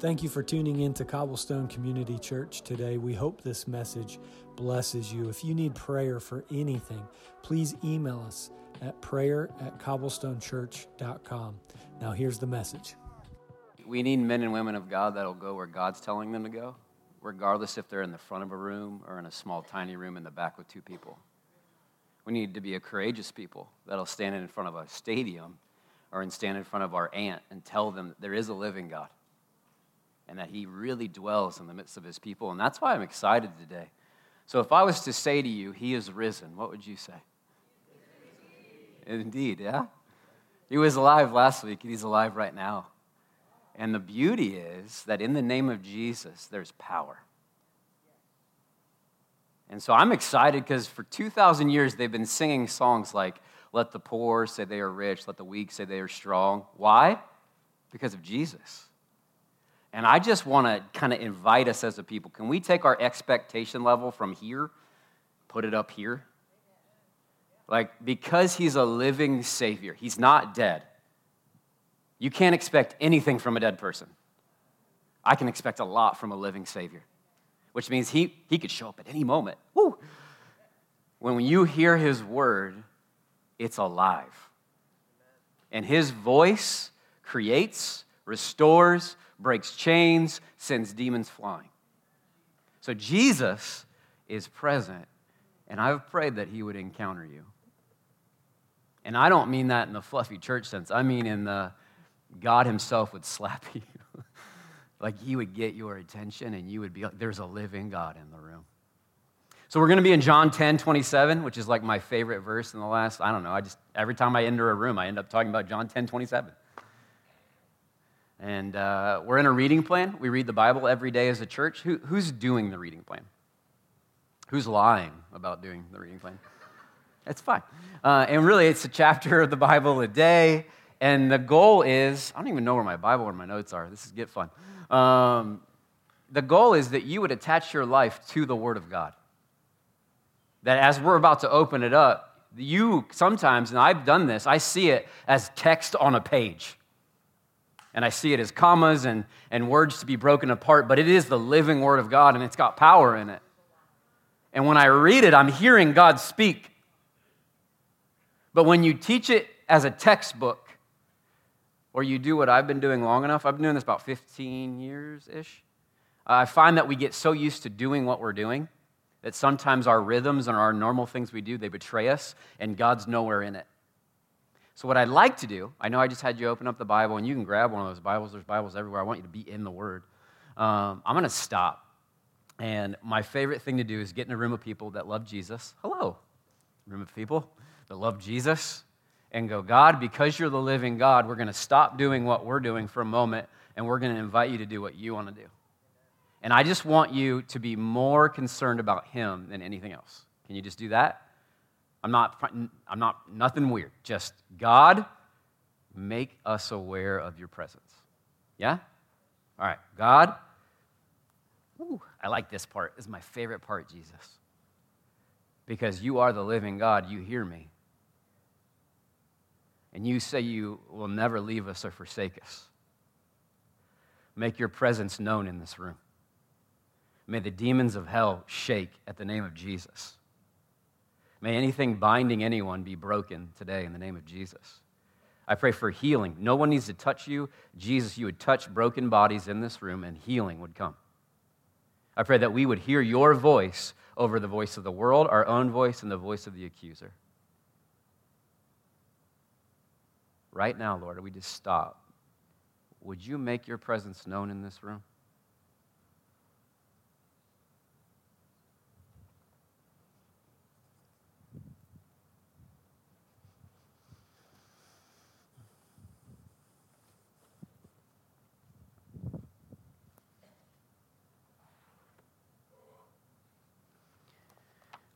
Thank you for tuning in to Cobblestone Community Church today. We hope this message blesses you. If you need prayer for anything, please email us at prayer at cobblestonechurch.com. Now, here's the message. We need men and women of God that'll go where God's telling them to go, regardless if they're in the front of a room or in a small, tiny room in the back with two people. We need to be a courageous people that'll stand in front of a stadium or stand in front of our aunt and tell them that there is a living God and that He really dwells in the midst of His people. And that's why I'm excited today. So if I was to say to you, He is risen, what would you say? Indeed, yeah? He was alive last week, and He's alive right now. And the beauty is that in the name of Jesus, there's power. And so I'm excited because for 2,000 years they've been singing songs like, Let the poor say they are rich, let the weak say they are strong. Why? Because of Jesus. And I just want to kind of invite us as a people can we take our expectation level from here, put it up here? Like, because he's a living Savior, he's not dead. You can't expect anything from a dead person. I can expect a lot from a living Savior, which means he, he could show up at any moment. Woo! When you hear his word, it's alive. And his voice creates, restores, breaks chains, sends demons flying. So Jesus is present, and I've prayed that he would encounter you. And I don't mean that in the fluffy church sense, I mean in the God himself would slap you. like he would get your attention, and you would be like, there's a living God in the room. So we're going to be in John 10, 27, which is like my favorite verse in the last, I don't know, I just, every time I enter a room, I end up talking about John 10, 27. And uh, we're in a reading plan. We read the Bible every day as a church. Who, who's doing the reading plan? Who's lying about doing the reading plan? It's fine. Uh, and really, it's a chapter of the Bible a day. And the goal is I don't even know where my Bible or my notes are. This is get fun. Um, the goal is that you would attach your life to the Word of God. That as we're about to open it up, you sometimes, and I've done this, I see it as text on a page and I see it as commas and, and words to be broken apart, but it is the living Word of God and it's got power in it. And when I read it, I'm hearing God speak. But when you teach it as a textbook, or you do what I've been doing long enough, I've been doing this about 15 years ish. I find that we get so used to doing what we're doing that sometimes our rhythms and our normal things we do, they betray us, and God's nowhere in it. So, what I'd like to do, I know I just had you open up the Bible, and you can grab one of those Bibles. There's Bibles everywhere. I want you to be in the Word. Um, I'm going to stop. And my favorite thing to do is get in a room of people that love Jesus. Hello, room of people that love Jesus, and go, God, because you're the living God, we're going to stop doing what we're doing for a moment, and we're going to invite you to do what you want to do. And I just want you to be more concerned about Him than anything else. Can you just do that? I'm not, I'm not, nothing weird. Just God, make us aware of your presence. Yeah? All right, God, ooh, I like this part. This is my favorite part, Jesus. Because you are the living God, you hear me. And you say you will never leave us or forsake us. Make your presence known in this room. May the demons of hell shake at the name of Jesus. May anything binding anyone be broken today in the name of Jesus. I pray for healing. No one needs to touch you. Jesus, you would touch broken bodies in this room and healing would come. I pray that we would hear your voice over the voice of the world, our own voice, and the voice of the accuser. Right now, Lord, we just stop. Would you make your presence known in this room?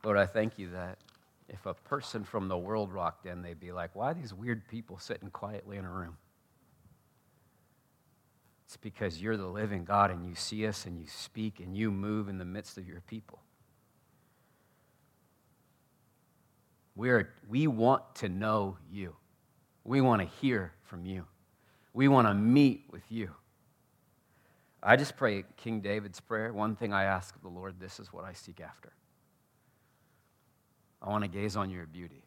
Lord, I thank you that if a person from the world walked in, they'd be like, why these weird people sitting quietly in a room? It's because you're the living God and you see us and you speak and you move in the midst of your people. We're, we want to know you. We want to hear from you. We want to meet with you. I just pray King David's prayer. One thing I ask of the Lord, this is what I seek after. I want to gaze on your beauty.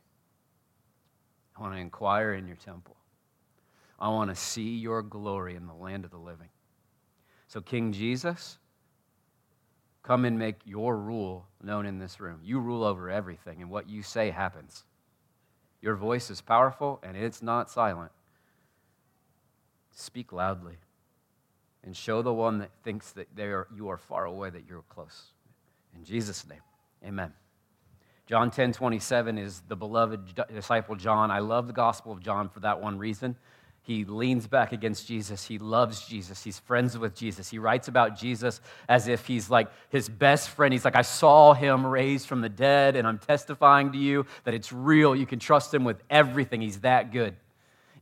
I want to inquire in your temple. I want to see your glory in the land of the living. So, King Jesus, come and make your rule known in this room. You rule over everything, and what you say happens. Your voice is powerful, and it's not silent. Speak loudly and show the one that thinks that they are, you are far away that you're close. In Jesus' name, amen. John 10 27 is the beloved disciple John. I love the Gospel of John for that one reason. He leans back against Jesus. He loves Jesus. He's friends with Jesus. He writes about Jesus as if he's like his best friend. He's like, I saw him raised from the dead, and I'm testifying to you that it's real. You can trust him with everything. He's that good.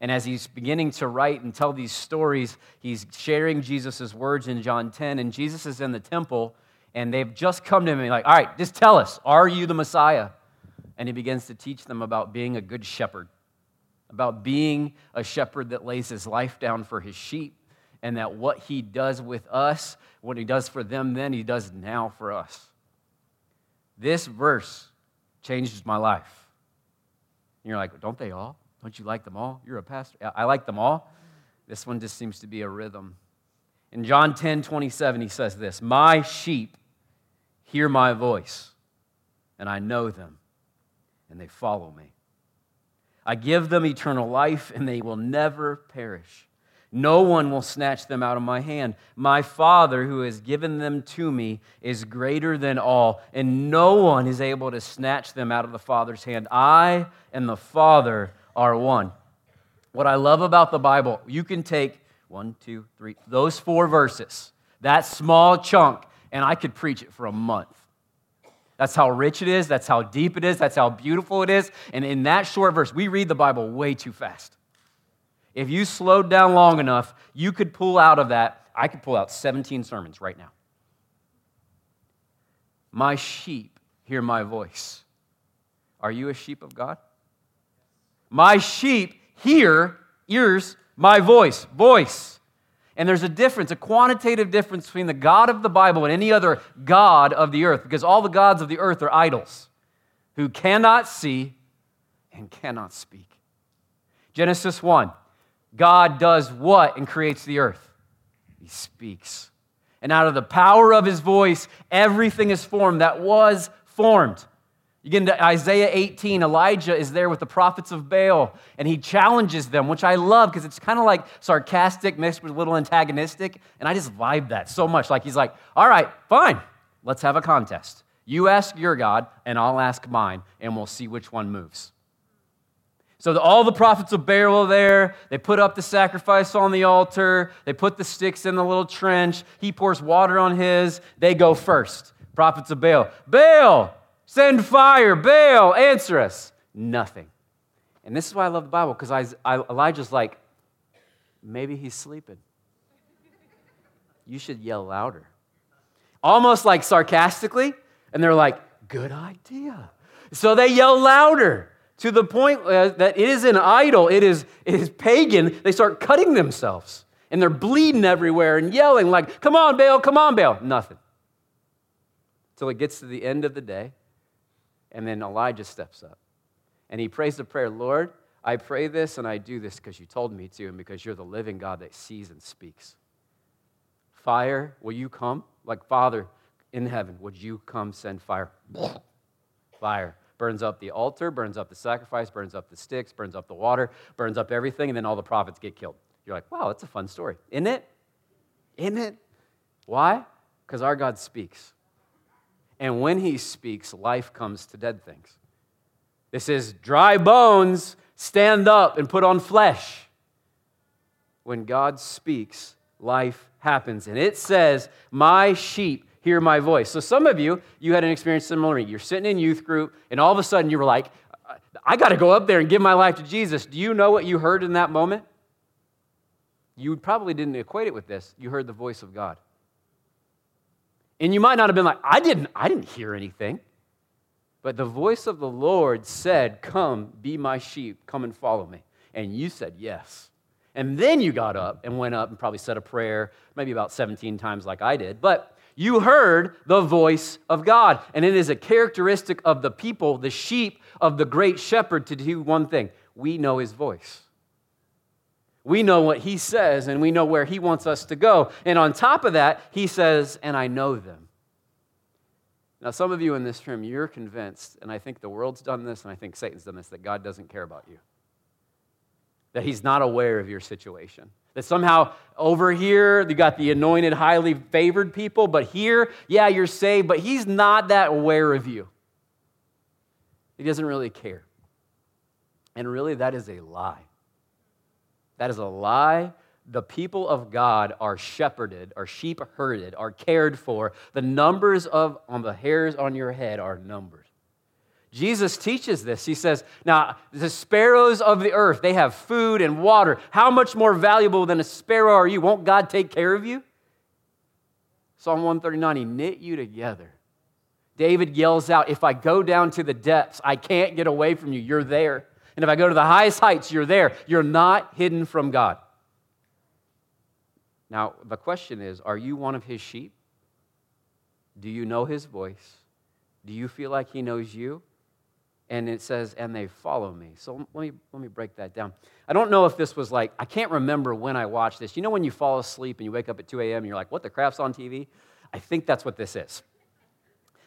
And as he's beginning to write and tell these stories, he's sharing Jesus' words in John 10. And Jesus is in the temple, and they've just come to him and like, All right, just tell us, are you the Messiah? And he begins to teach them about being a good shepherd, about being a shepherd that lays his life down for his sheep, and that what he does with us, what he does for them then, he does now for us. This verse changes my life. And you're like, Don't they all? Don't you like them all? You're a pastor. I like them all. This one just seems to be a rhythm. In John 10 27, he says this My sheep hear my voice, and I know them, and they follow me. I give them eternal life, and they will never perish. No one will snatch them out of my hand. My Father, who has given them to me, is greater than all, and no one is able to snatch them out of the Father's hand. I and the Father are one. What I love about the Bible, you can take one, two, three, those four verses, that small chunk, and I could preach it for a month. That's how rich it is. That's how deep it is. That's how beautiful it is. And in that short verse, we read the Bible way too fast. If you slowed down long enough, you could pull out of that. I could pull out 17 sermons right now. My sheep hear my voice. Are you a sheep of God? My sheep hear, ears, my voice, voice. And there's a difference, a quantitative difference between the God of the Bible and any other God of the earth, because all the gods of the earth are idols who cannot see and cannot speak. Genesis 1 God does what and creates the earth? He speaks. And out of the power of his voice, everything is formed that was formed. You get into Isaiah 18, Elijah is there with the prophets of Baal, and he challenges them, which I love because it's kind of like sarcastic mixed with a little antagonistic. And I just vibe that so much. Like he's like, all right, fine, let's have a contest. You ask your God, and I'll ask mine, and we'll see which one moves. So the, all the prophets of Baal are there. They put up the sacrifice on the altar. They put the sticks in the little trench. He pours water on his. They go first. Prophets of Baal. Baal, Send fire, Baal, answer us. Nothing. And this is why I love the Bible, because Elijah's like, maybe he's sleeping. You should yell louder. Almost like sarcastically, and they're like, good idea. So they yell louder to the point uh, that it is an idol, it is, it is pagan. They start cutting themselves, and they're bleeding everywhere and yelling, like, come on, Baal, come on, Baal. Nothing. Till it gets to the end of the day, and then Elijah steps up and he prays the prayer Lord, I pray this and I do this because you told me to and because you're the living God that sees and speaks. Fire, will you come? Like, Father in heaven, would you come send fire? fire burns up the altar, burns up the sacrifice, burns up the sticks, burns up the water, burns up everything, and then all the prophets get killed. You're like, wow, that's a fun story. Isn't it? Isn't it? Why? Because our God speaks. And when he speaks, life comes to dead things. This is dry bones, stand up and put on flesh. When God speaks, life happens. And it says, My sheep hear my voice. So some of you, you had an experience similar. You're sitting in youth group, and all of a sudden you were like, I got to go up there and give my life to Jesus. Do you know what you heard in that moment? You probably didn't equate it with this. You heard the voice of God. And you might not have been like, I didn't, I didn't hear anything. But the voice of the Lord said, Come, be my sheep, come and follow me. And you said yes. And then you got up and went up and probably said a prayer, maybe about 17 times like I did. But you heard the voice of God. And it is a characteristic of the people, the sheep of the great shepherd, to do one thing we know his voice. We know what he says and we know where he wants us to go. And on top of that, he says, and I know them. Now, some of you in this room, you're convinced, and I think the world's done this, and I think Satan's done this, that God doesn't care about you, that he's not aware of your situation. That somehow over here, you got the anointed, highly favored people, but here, yeah, you're saved, but he's not that aware of you. He doesn't really care. And really, that is a lie. That is a lie. The people of God are shepherded, are sheep herded, are cared for. The numbers of on the hairs on your head are numbered. Jesus teaches this. He says, Now, the sparrows of the earth, they have food and water. How much more valuable than a sparrow are you? Won't God take care of you? Psalm 139, He knit you together. David yells out, If I go down to the depths, I can't get away from you. You're there. And if I go to the highest heights, you're there. You're not hidden from God. Now, the question is are you one of his sheep? Do you know his voice? Do you feel like he knows you? And it says, and they follow me. So let me, let me break that down. I don't know if this was like, I can't remember when I watched this. You know when you fall asleep and you wake up at 2 a.m. and you're like, what, the crap's on TV? I think that's what this is.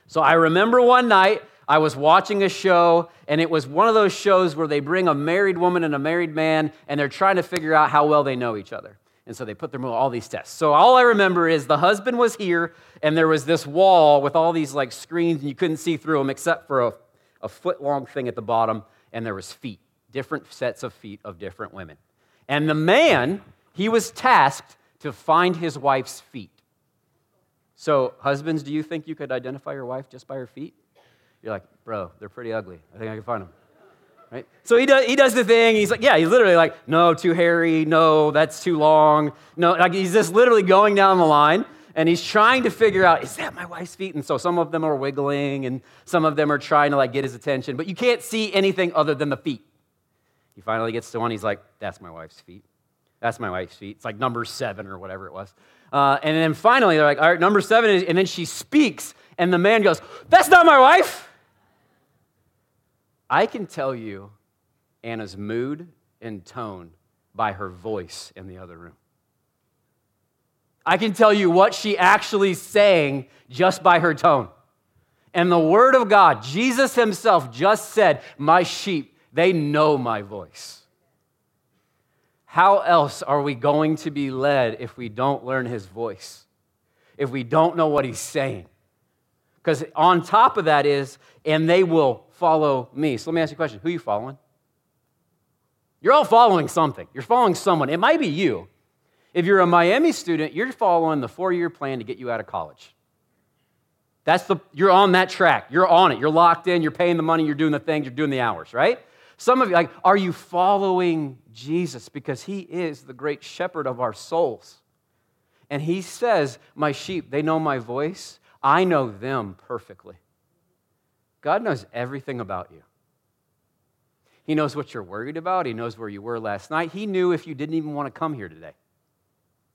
So I remember one night I was watching a show, and it was one of those shows where they bring a married woman and a married man, and they're trying to figure out how well they know each other. And so they put them all these tests. So all I remember is the husband was here, and there was this wall with all these like screens, and you couldn't see through them except for a, a foot long thing at the bottom, and there was feet, different sets of feet of different women. And the man, he was tasked to find his wife's feet. So, husbands, do you think you could identify your wife just by her feet? You're like, bro, they're pretty ugly. I think I can find them. Right? So he does, he does the thing. He's like, yeah, he's literally like, no, too hairy. No, that's too long. No, like he's just literally going down the line and he's trying to figure out, is that my wife's feet? And so some of them are wiggling and some of them are trying to like get his attention, but you can't see anything other than the feet. He finally gets to one. He's like, that's my wife's feet. That's my wife's feet. It's like number seven or whatever it was. Uh, and then finally, they're like, all right, number seven. Is, and then she speaks, and the man goes, that's not my wife. I can tell you Anna's mood and tone by her voice in the other room. I can tell you what she actually saying just by her tone. And the Word of God, Jesus Himself just said, My sheep, they know my voice. How else are we going to be led if we don't learn His voice? If we don't know what He's saying? Because on top of that is, and they will follow me. So let me ask you a question Who are you following? You're all following something. You're following someone. It might be you. If you're a Miami student, you're following the four year plan to get you out of college. That's the, you're on that track. You're on it. You're locked in. You're paying the money. You're doing the things. You're doing the hours, right? Some of you, like, are you following Jesus? Because he is the great shepherd of our souls. And he says, My sheep, they know my voice. I know them perfectly. God knows everything about you. He knows what you're worried about. He knows where you were last night. He knew if you didn't even want to come here today.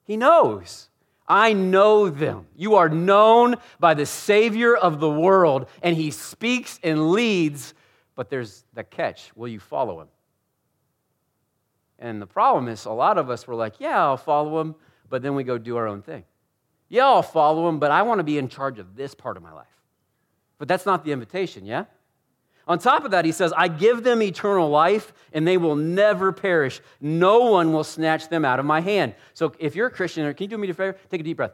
He knows. I know them. You are known by the Savior of the world, and He speaks and leads, but there's the catch will you follow Him? And the problem is, a lot of us were like, yeah, I'll follow Him, but then we go do our own thing. Yeah, I'll follow Him, but I want to be in charge of this part of my life. But that's not the invitation, yeah? On top of that, he says, I give them eternal life and they will never perish. No one will snatch them out of my hand. So if you're a Christian, can you do me a favor? Take a deep breath.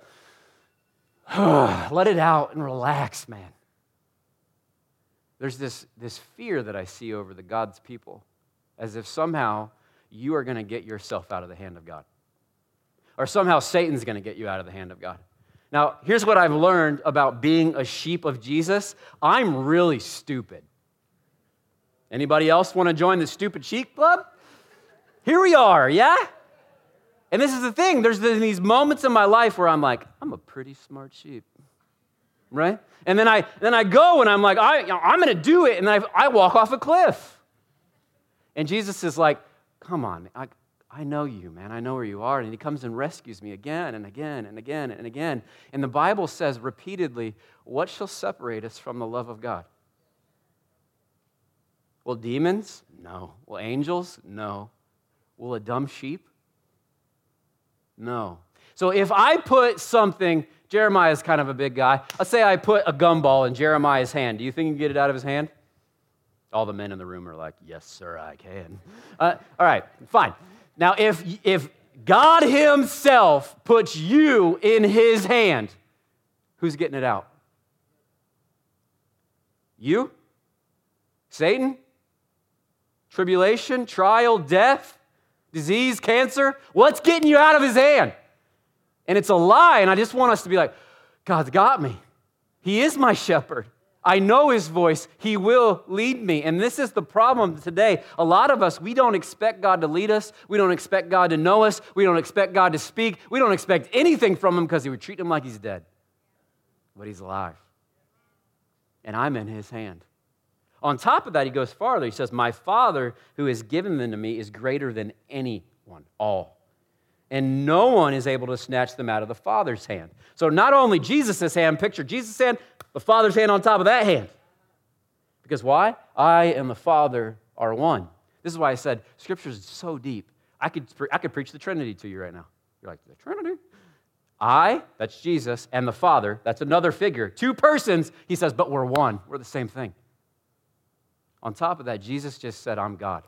Let it out and relax, man. There's this, this fear that I see over the God's people, as if somehow you are going to get yourself out of the hand of God. Or somehow Satan's going to get you out of the hand of God. Now, here's what I've learned about being a sheep of Jesus I'm really stupid. Anybody else want to join the stupid sheep club? Here we are, yeah? And this is the thing there's these moments in my life where I'm like, I'm a pretty smart sheep, right? And then I, then I go and I'm like, I, I'm going to do it. And I, I walk off a cliff. And Jesus is like, come on, I, I know you, man. I know where you are. And he comes and rescues me again and again and again and again. And the Bible says repeatedly, What shall separate us from the love of God? Will demons? No. Will angels? No. Will a dumb sheep? No. So if I put something, Jeremiah is kind of a big guy. Let's say I put a gumball in Jeremiah's hand. Do you think you can get it out of his hand? All the men in the room are like, Yes, sir, I can. Uh, all right, fine. Now, if, if God Himself puts you in His hand, who's getting it out? You? Satan? Tribulation, trial, death, disease, cancer? What's getting you out of His hand? And it's a lie, and I just want us to be like, God's got me. He is my shepherd. I know his voice. He will lead me. And this is the problem today. A lot of us, we don't expect God to lead us. We don't expect God to know us. We don't expect God to speak. We don't expect anything from him because he would treat him like he's dead. But he's alive. And I'm in his hand. On top of that, he goes farther. He says, My Father who has given them to me is greater than anyone, all. And no one is able to snatch them out of the Father's hand. So not only Jesus' hand, picture Jesus' hand, the Father's hand on top of that hand. Because why? I and the Father are one. This is why I said Scripture is so deep. I could, I could preach the Trinity to you right now. You're like, the Trinity? I, that's Jesus, and the Father, that's another figure. Two persons, he says, but we're one. We're the same thing. On top of that, Jesus just said, I'm God.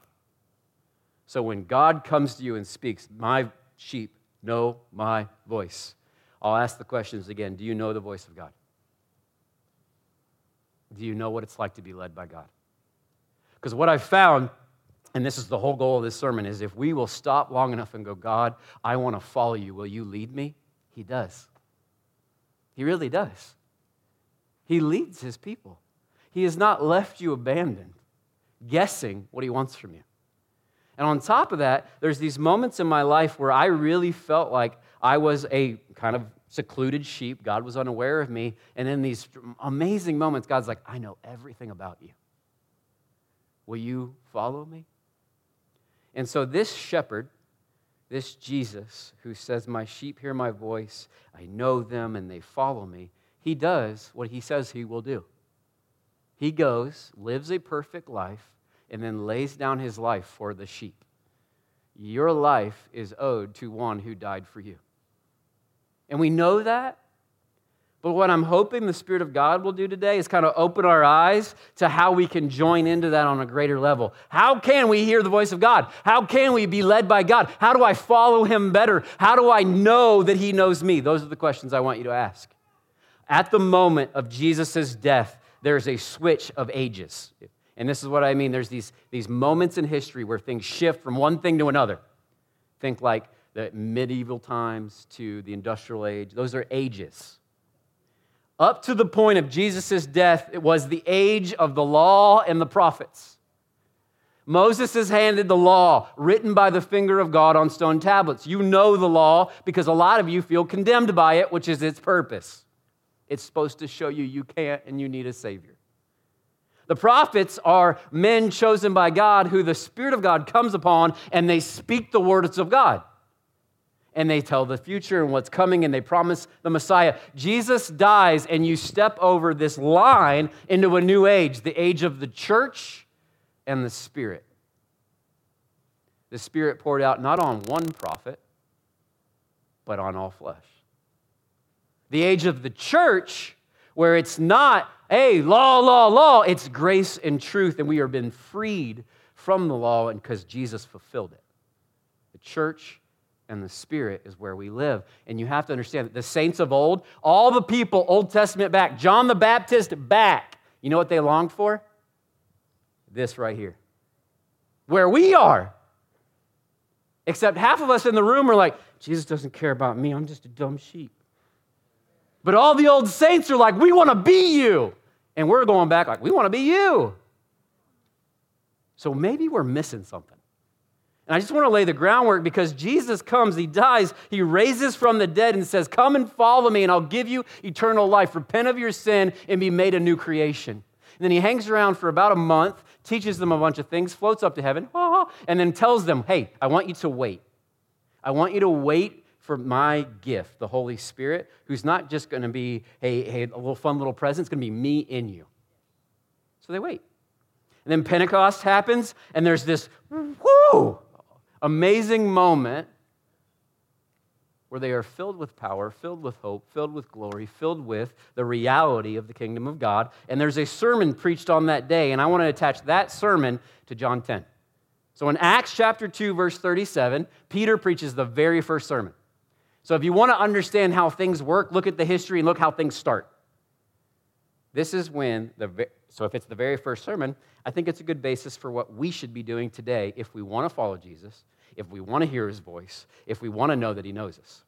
So when God comes to you and speaks, my sheep know my voice. I'll ask the questions again Do you know the voice of God? Do you know what it's like to be led by God? Because what I've found, and this is the whole goal of this sermon, is if we will stop long enough and go, God, I want to follow you. Will you lead me? He does. He really does. He leads his people. He has not left you abandoned, guessing what he wants from you. And on top of that, there's these moments in my life where I really felt like I was a kind of secluded sheep. God was unaware of me. And in these amazing moments, God's like, I know everything about you. Will you follow me? And so, this shepherd, this Jesus, who says, My sheep hear my voice, I know them, and they follow me, he does what he says he will do. He goes, lives a perfect life, and then lays down his life for the sheep. Your life is owed to one who died for you. And we know that. But what I'm hoping the Spirit of God will do today is kind of open our eyes to how we can join into that on a greater level. How can we hear the voice of God? How can we be led by God? How do I follow Him better? How do I know that He knows me? Those are the questions I want you to ask. At the moment of Jesus' death, there's a switch of ages. And this is what I mean. There's these, these moments in history where things shift from one thing to another. Think like the medieval times to the industrial age. Those are ages. Up to the point of Jesus' death, it was the age of the law and the prophets. Moses has handed the law written by the finger of God on stone tablets. You know the law because a lot of you feel condemned by it, which is its purpose. It's supposed to show you you can't and you need a Savior. The prophets are men chosen by God who the Spirit of God comes upon and they speak the words of God and they tell the future and what's coming and they promise the Messiah. Jesus dies, and you step over this line into a new age the age of the church and the Spirit. The Spirit poured out not on one prophet, but on all flesh. The age of the church, where it's not, hey, law, law, law, it's grace and truth, and we are been freed from the law because Jesus fulfilled it. The church and the Spirit is where we live. And you have to understand that the saints of old, all the people, Old Testament back, John the Baptist back, you know what they longed for? This right here. Where we are. Except half of us in the room are like, Jesus doesn't care about me. I'm just a dumb sheep. But all the old saints are like, we want to be you. And we're going back like, we want to be you. So maybe we're missing something. And I just want to lay the groundwork because Jesus comes, he dies, he raises from the dead and says, Come and follow me, and I'll give you eternal life. Repent of your sin and be made a new creation. And then he hangs around for about a month, teaches them a bunch of things, floats up to heaven, and then tells them, Hey, I want you to wait. I want you to wait for my gift, the Holy Spirit, who's not just going to be, hey, hey, a little fun little present, it's going to be me in you. So they wait. And then Pentecost happens, and there's this whoo, amazing moment where they are filled with power, filled with hope, filled with glory, filled with the reality of the kingdom of God. And there's a sermon preached on that day, and I want to attach that sermon to John 10. So in Acts chapter 2, verse 37, Peter preaches the very first sermon. So if you want to understand how things work, look at the history and look how things start. This is when the so if it's the very first sermon, I think it's a good basis for what we should be doing today if we want to follow Jesus, if we want to hear his voice, if we want to know that he knows us.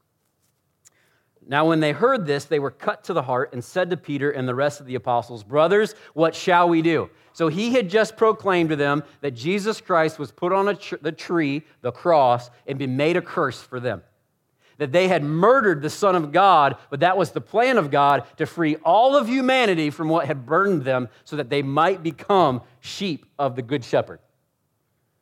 Now, when they heard this, they were cut to the heart and said to Peter and the rest of the apostles, Brothers, what shall we do? So he had just proclaimed to them that Jesus Christ was put on tr- the tree, the cross, and been made a curse for them. That they had murdered the Son of God, but that was the plan of God to free all of humanity from what had burdened them so that they might become sheep of the Good Shepherd.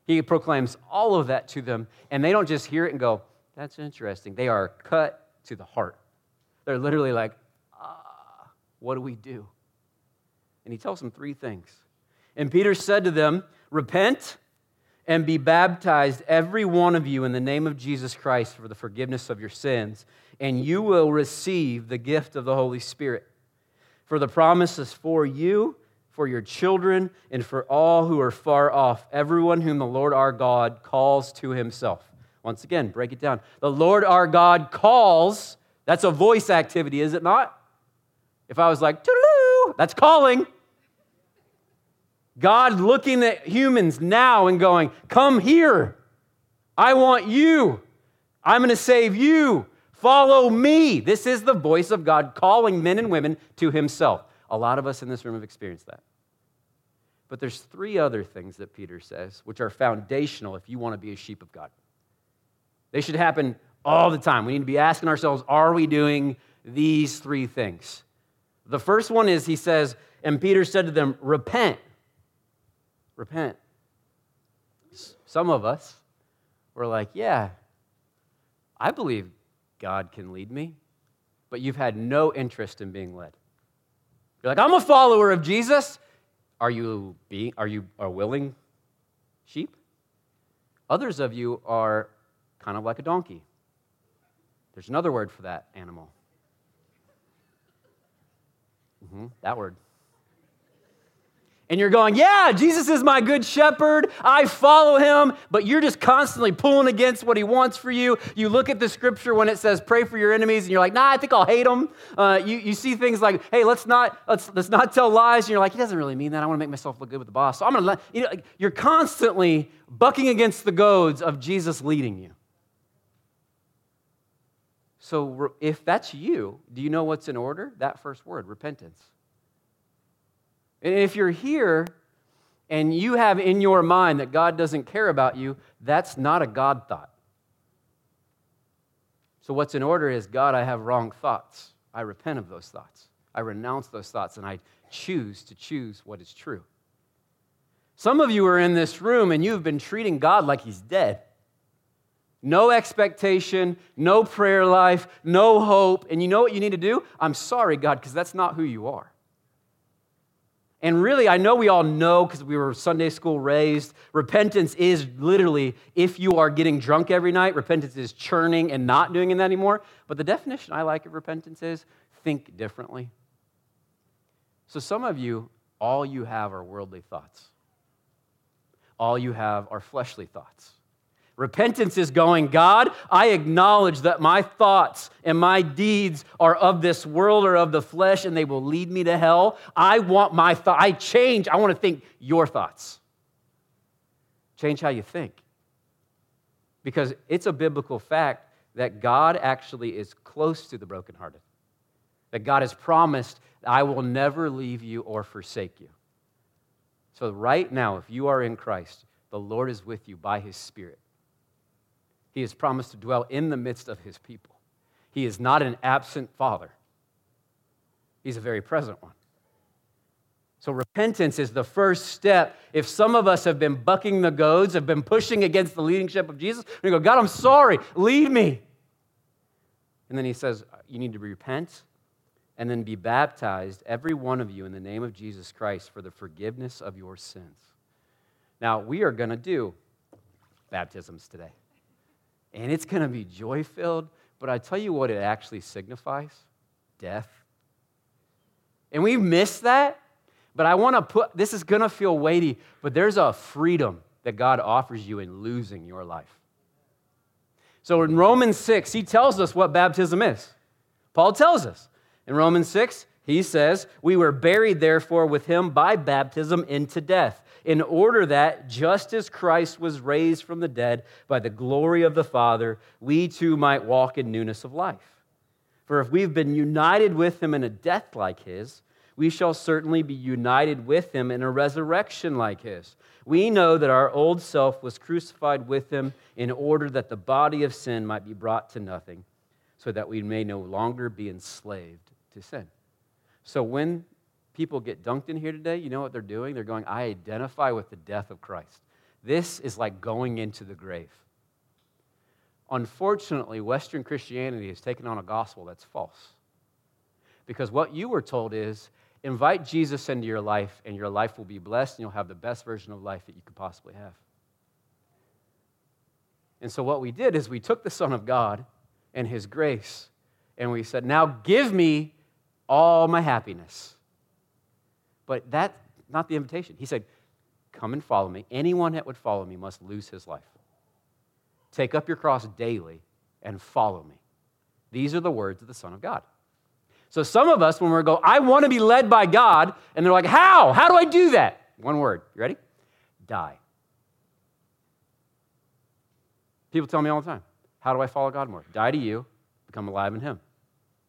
He proclaims all of that to them, and they don't just hear it and go, That's interesting. They are cut to the heart. They're literally like, ah, what do we do? And he tells them three things. And Peter said to them, Repent and be baptized, every one of you, in the name of Jesus Christ for the forgiveness of your sins, and you will receive the gift of the Holy Spirit. For the promise is for you, for your children, and for all who are far off, everyone whom the Lord our God calls to himself. Once again, break it down. The Lord our God calls that's a voice activity, is it not? If I was like, that's calling. God looking at humans now and going, Come here. I want you. I'm going to save you. Follow me. This is the voice of God calling men and women to himself. A lot of us in this room have experienced that. But there's three other things that Peter says, which are foundational if you want to be a sheep of God. They should happen all the time. We need to be asking ourselves are we doing these three things? The first one is he says, and Peter said to them, Repent. Repent. Some of us were like, Yeah, I believe God can lead me, but you've had no interest in being led. You're like, I'm a follower of Jesus. Are you being, are you a willing sheep? Others of you are kind of like a donkey. There's another word for that animal. Mm-hmm, that word. And you're going, yeah, Jesus is my good shepherd. I follow him, but you're just constantly pulling against what he wants for you. You look at the scripture when it says pray for your enemies, and you're like, nah, I think I'll hate them. Uh, you, you see things like, hey, let's not, let's, let's not tell lies. And you're like, he doesn't really mean that. I want to make myself look good with the boss. So I'm going to, you know, you're constantly bucking against the goads of Jesus leading you. So if that's you, do you know what's in order? That first word, repentance. And if you're here and you have in your mind that God doesn't care about you, that's not a God thought. So what's in order is God, I have wrong thoughts. I repent of those thoughts. I renounce those thoughts and I choose to choose what is true. Some of you are in this room and you've been treating God like he's dead no expectation, no prayer life, no hope. And you know what you need to do? I'm sorry, God, because that's not who you are. And really, I know we all know because we were Sunday school raised. Repentance is literally if you are getting drunk every night, repentance is churning and not doing it anymore. But the definition I like of repentance is think differently. So some of you, all you have are worldly thoughts, all you have are fleshly thoughts. Repentance is going, God, I acknowledge that my thoughts and my deeds are of this world or of the flesh and they will lead me to hell. I want my thought, I change, I want to think your thoughts. Change how you think. Because it's a biblical fact that God actually is close to the brokenhearted. That God has promised, I will never leave you or forsake you. So, right now, if you are in Christ, the Lord is with you by his Spirit. He has promised to dwell in the midst of his people. He is not an absent father, he's a very present one. So, repentance is the first step. If some of us have been bucking the goads, have been pushing against the leadership of Jesus, we go, God, I'm sorry, lead me. And then he says, You need to repent and then be baptized, every one of you, in the name of Jesus Christ for the forgiveness of your sins. Now, we are going to do baptisms today. And it's going to be joy filled, but I tell you what it actually signifies death. And we miss that but I want to put this is going to feel weighty, but there's a freedom that God offers you in losing your life. So in Romans 6, he tells us what baptism is. Paul tells us. In Romans 6, he says, We were buried, therefore, with him by baptism into death, in order that, just as Christ was raised from the dead by the glory of the Father, we too might walk in newness of life. For if we've been united with him in a death like his, we shall certainly be united with him in a resurrection like his. We know that our old self was crucified with him in order that the body of sin might be brought to nothing, so that we may no longer be enslaved to sin. So when people get dunked in here today, you know what they're doing? They're going, I identify with the death of Christ. This is like going into the grave. Unfortunately, Western Christianity has taken on a gospel that's false. Because what you were told is Invite Jesus into your life, and your life will be blessed, and you'll have the best version of life that you could possibly have. And so, what we did is we took the Son of God and His grace, and we said, Now give me all my happiness. But that's not the invitation. He said, Come and follow me. Anyone that would follow me must lose his life. Take up your cross daily and follow me. These are the words of the Son of God. So some of us, when we go, I want to be led by God, and they're like, How? How do I do that? One word. You ready? Die. People tell me all the time, How do I follow God more? Die to you, become alive in Him.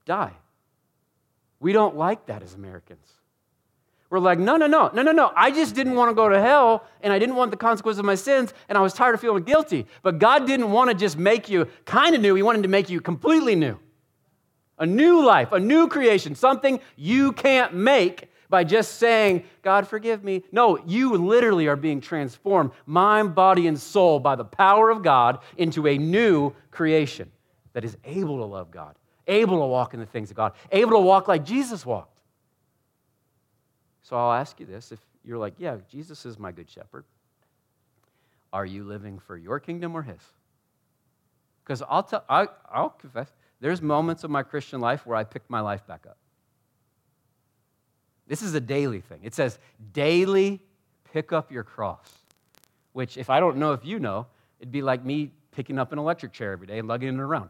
Die. We don't like that as Americans. We're like, no, no, no, no, no, no. I just didn't want to go to hell and I didn't want the consequences of my sins and I was tired of feeling guilty. But God didn't want to just make you kind of new, He wanted to make you completely new a new life, a new creation, something you can't make by just saying, God, forgive me. No, you literally are being transformed, mind, body, and soul, by the power of God into a new creation that is able to love God, able to walk in the things of God, able to walk like Jesus walked. So I'll ask you this if you're like, yeah, Jesus is my good shepherd, are you living for your kingdom or his? Because I'll, tell, I, I'll confess, there's moments of my Christian life where I picked my life back up. This is a daily thing. It says, daily pick up your cross, which, if I don't know if you know, it'd be like me picking up an electric chair every day and lugging it around.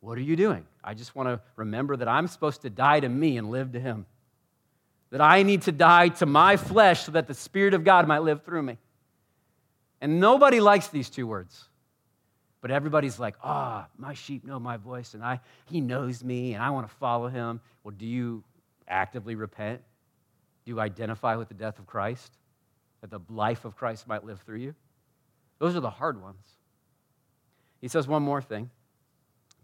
What are you doing? I just want to remember that I'm supposed to die to me and live to Him. That I need to die to my flesh so that the Spirit of God might live through me. And nobody likes these two words. But everybody's like, ah, oh, my sheep know my voice, and I, he knows me, and I want to follow him. Well, do you actively repent? Do you identify with the death of Christ? That the life of Christ might live through you? Those are the hard ones. He says one more thing,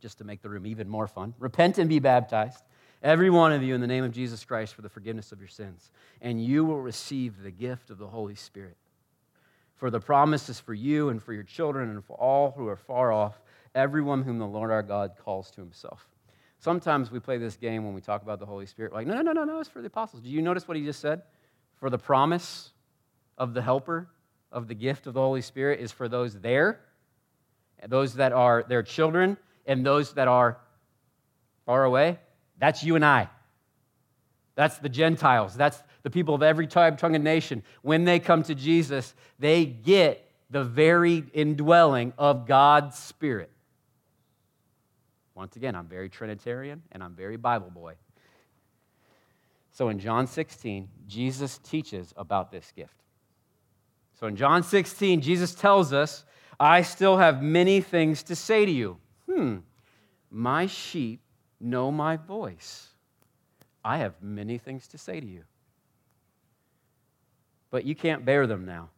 just to make the room even more fun repent and be baptized, every one of you, in the name of Jesus Christ, for the forgiveness of your sins, and you will receive the gift of the Holy Spirit. For the promise is for you and for your children and for all who are far off, everyone whom the Lord our God calls to himself. Sometimes we play this game when we talk about the Holy Spirit, like, no, no, no, no, no, it's for the apostles. Do you notice what he just said? For the promise of the helper, of the gift of the Holy Spirit, is for those there, those that are their children, and those that are far away. That's you and I. That's the Gentiles. That's the people of every tribe, tongue, and nation. When they come to Jesus, they get the very indwelling of God's Spirit. Once again, I'm very Trinitarian and I'm very Bible boy. So in John 16, Jesus teaches about this gift. So in John 16, Jesus tells us, I still have many things to say to you. Hmm, my sheep know my voice. I have many things to say to you. But you can't bear them now.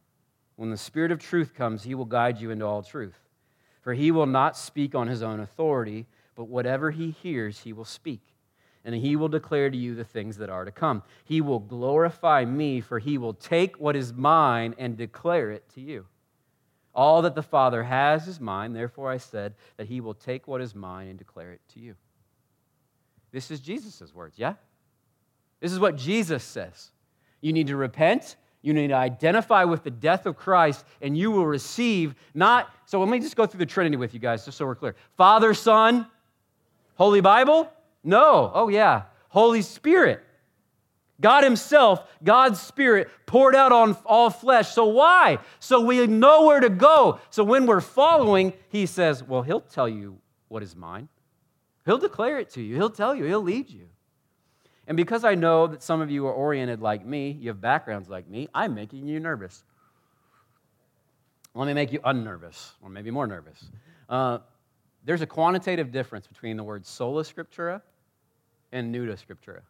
When the Spirit of truth comes, he will guide you into all truth. For he will not speak on his own authority, but whatever he hears, he will speak. and he will declare to you the things that are to come. He will glorify me, for he will take what is mine and declare it to you. All that the Father has is mine, therefore I said that he will take what is mine and declare it to you. This is Jesus' words, yeah? This is what Jesus says. You need to repent, you need to identify with the death of Christ, and you will receive not. So let me just go through the Trinity with you guys, just so we're clear Father, Son, Holy Bible? No. Oh, yeah. Holy Spirit. God Himself, God's Spirit, poured out on all flesh. So why? So we know where to go. So when we're following, He says, Well, He'll tell you what is mine. He'll declare it to you, He'll tell you, He'll lead you. And because I know that some of you are oriented like me, you have backgrounds like me, I'm making you nervous. Let me make you unnervous, or maybe more nervous. Uh, there's a quantitative difference between the word sola scriptura and nuda scriptura.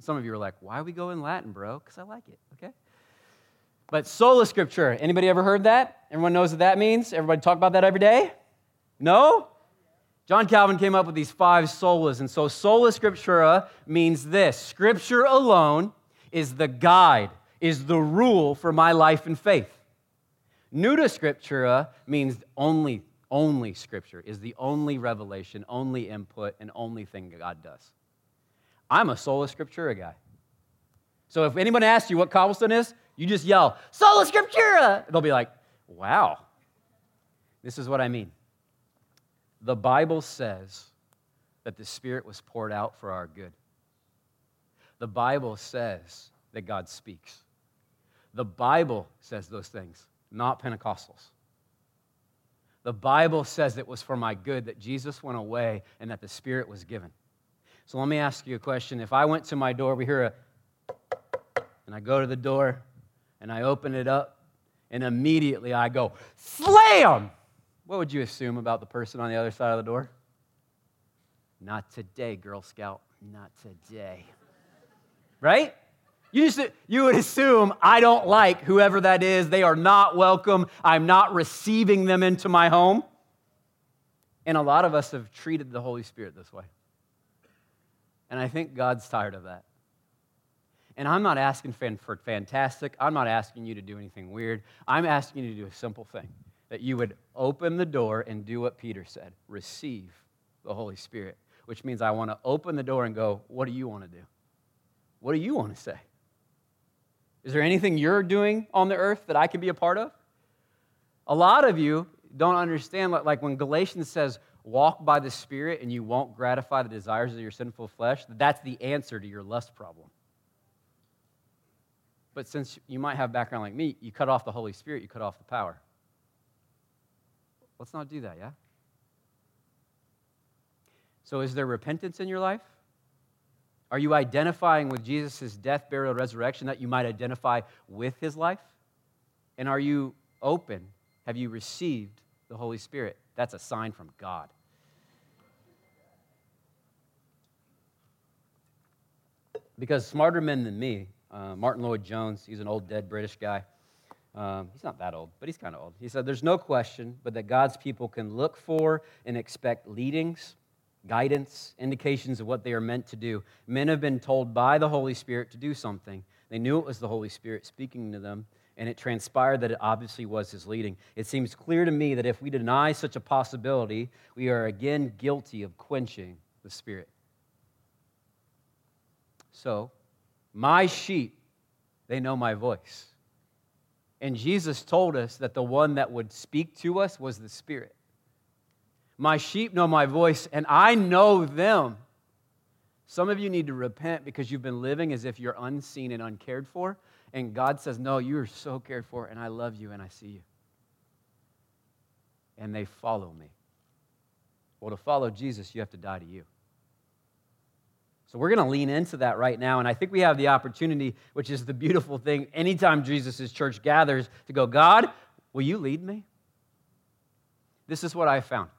Some of you are like, why we go in Latin, bro? Because I like it, okay? But sola scriptura, anybody ever heard that? Everyone knows what that means? Everybody talk about that every day? No? John Calvin came up with these five solas. And so sola scriptura means this Scripture alone is the guide, is the rule for my life and faith. Nuda scriptura means only only scripture, is the only revelation, only input, and only thing God does. I'm a sola scriptura guy. So if anyone asks you what cobblestone is, you just yell, sola scriptura. They'll be like, wow. This is what I mean. The Bible says that the Spirit was poured out for our good. The Bible says that God speaks. The Bible says those things, not Pentecostals. The Bible says it was for my good that Jesus went away and that the Spirit was given. So let me ask you a question. If I went to my door, we hear a, and I go to the door and I open it up, and immediately I go, slam! What would you assume about the person on the other side of the door? Not today, Girl Scout. Not today. Right? You, just, you would assume I don't like whoever that is. They are not welcome. I'm not receiving them into my home. And a lot of us have treated the Holy Spirit this way. And I think God's tired of that. And I'm not asking for fantastic. I'm not asking you to do anything weird. I'm asking you to do a simple thing that you would open the door and do what Peter said receive the Holy Spirit, which means I want to open the door and go, What do you want to do? What do you want to say? Is there anything you're doing on the earth that I can be a part of? A lot of you don't understand, like when Galatians says, walk by the Spirit and you won't gratify the desires of your sinful flesh, that's the answer to your lust problem. But since you might have background like me, you cut off the Holy Spirit, you cut off the power. Let's not do that, yeah? So, is there repentance in your life? Are you identifying with Jesus' death, burial, resurrection that you might identify with his life? And are you open? Have you received the Holy Spirit? That's a sign from God. Because smarter men than me, uh, Martyn Lloyd-Jones, he's an old dead British guy. Um, he's not that old, but he's kind of old. He said, There's no question but that God's people can look for and expect leadings guidance, indications of what they are meant to do. Men have been told by the Holy Spirit to do something. They knew it was the Holy Spirit speaking to them, and it transpired that it obviously was his leading. It seems clear to me that if we deny such a possibility, we are again guilty of quenching the Spirit. So, my sheep, they know my voice. And Jesus told us that the one that would speak to us was the Spirit. My sheep know my voice, and I know them. Some of you need to repent because you've been living as if you're unseen and uncared for. And God says, No, you are so cared for, and I love you, and I see you. And they follow me. Well, to follow Jesus, you have to die to you. So we're going to lean into that right now. And I think we have the opportunity, which is the beautiful thing, anytime Jesus' church gathers, to go, God, will you lead me? This is what I found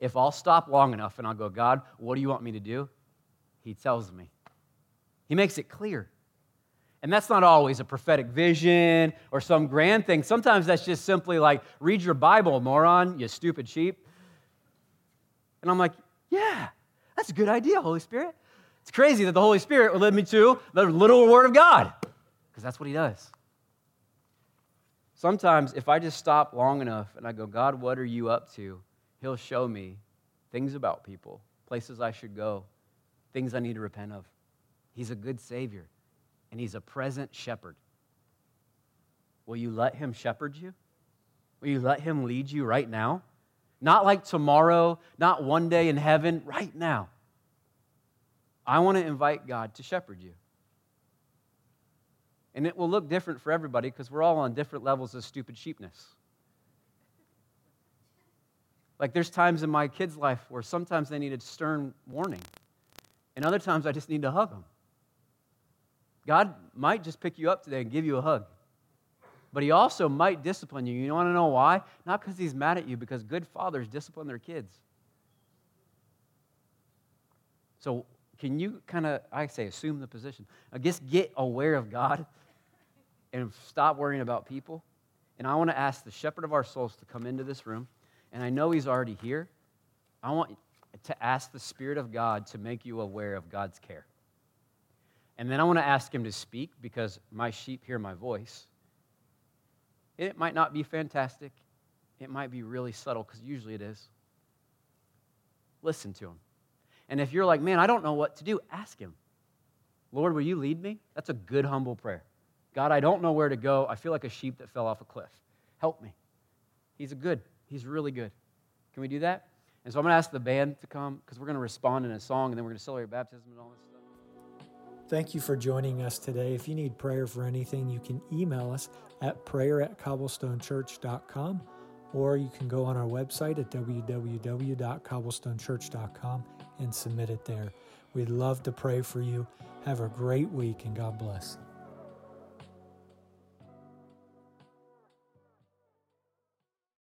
if I'll stop long enough and I'll go, God, what do you want me to do? He tells me. He makes it clear. And that's not always a prophetic vision or some grand thing. Sometimes that's just simply like, read your Bible, moron, you stupid sheep. And I'm like, yeah, that's a good idea, Holy Spirit. It's crazy that the Holy Spirit would lead me to the little word of God, because that's what He does. Sometimes, if I just stop long enough and I go, God, what are you up to? He'll show me things about people, places I should go, things I need to repent of. He's a good Savior, and He's a present shepherd. Will you let Him shepherd you? Will you let Him lead you right now? Not like tomorrow, not one day in heaven, right now. I want to invite God to shepherd you. And it will look different for everybody because we're all on different levels of stupid sheepness. Like there's times in my kids' life where sometimes they needed stern warning, and other times I just need to hug them. God might just pick you up today and give you a hug. But he also might discipline you. You want to know why? Not because he's mad at you, because good fathers discipline their kids. So, can you kind of, I say, assume the position? I guess get aware of God and stop worrying about people. And I want to ask the shepherd of our souls to come into this room. And I know he's already here. I want to ask the Spirit of God to make you aware of God's care. And then I want to ask him to speak because my sheep hear my voice. It might not be fantastic, it might be really subtle because usually it is. Listen to him. And if you're like, man, I don't know what to do, ask him. Lord, will you lead me? That's a good, humble prayer. God, I don't know where to go. I feel like a sheep that fell off a cliff. Help me. He's a good, he's really good. Can we do that? And so I'm going to ask the band to come because we're going to respond in a song and then we're going to celebrate baptism and all this stuff. Thank you for joining us today. If you need prayer for anything, you can email us at prayer at cobblestonechurch.com or you can go on our website at www.cobblestonechurch.com and submit it there. We'd love to pray for you. Have a great week and God bless.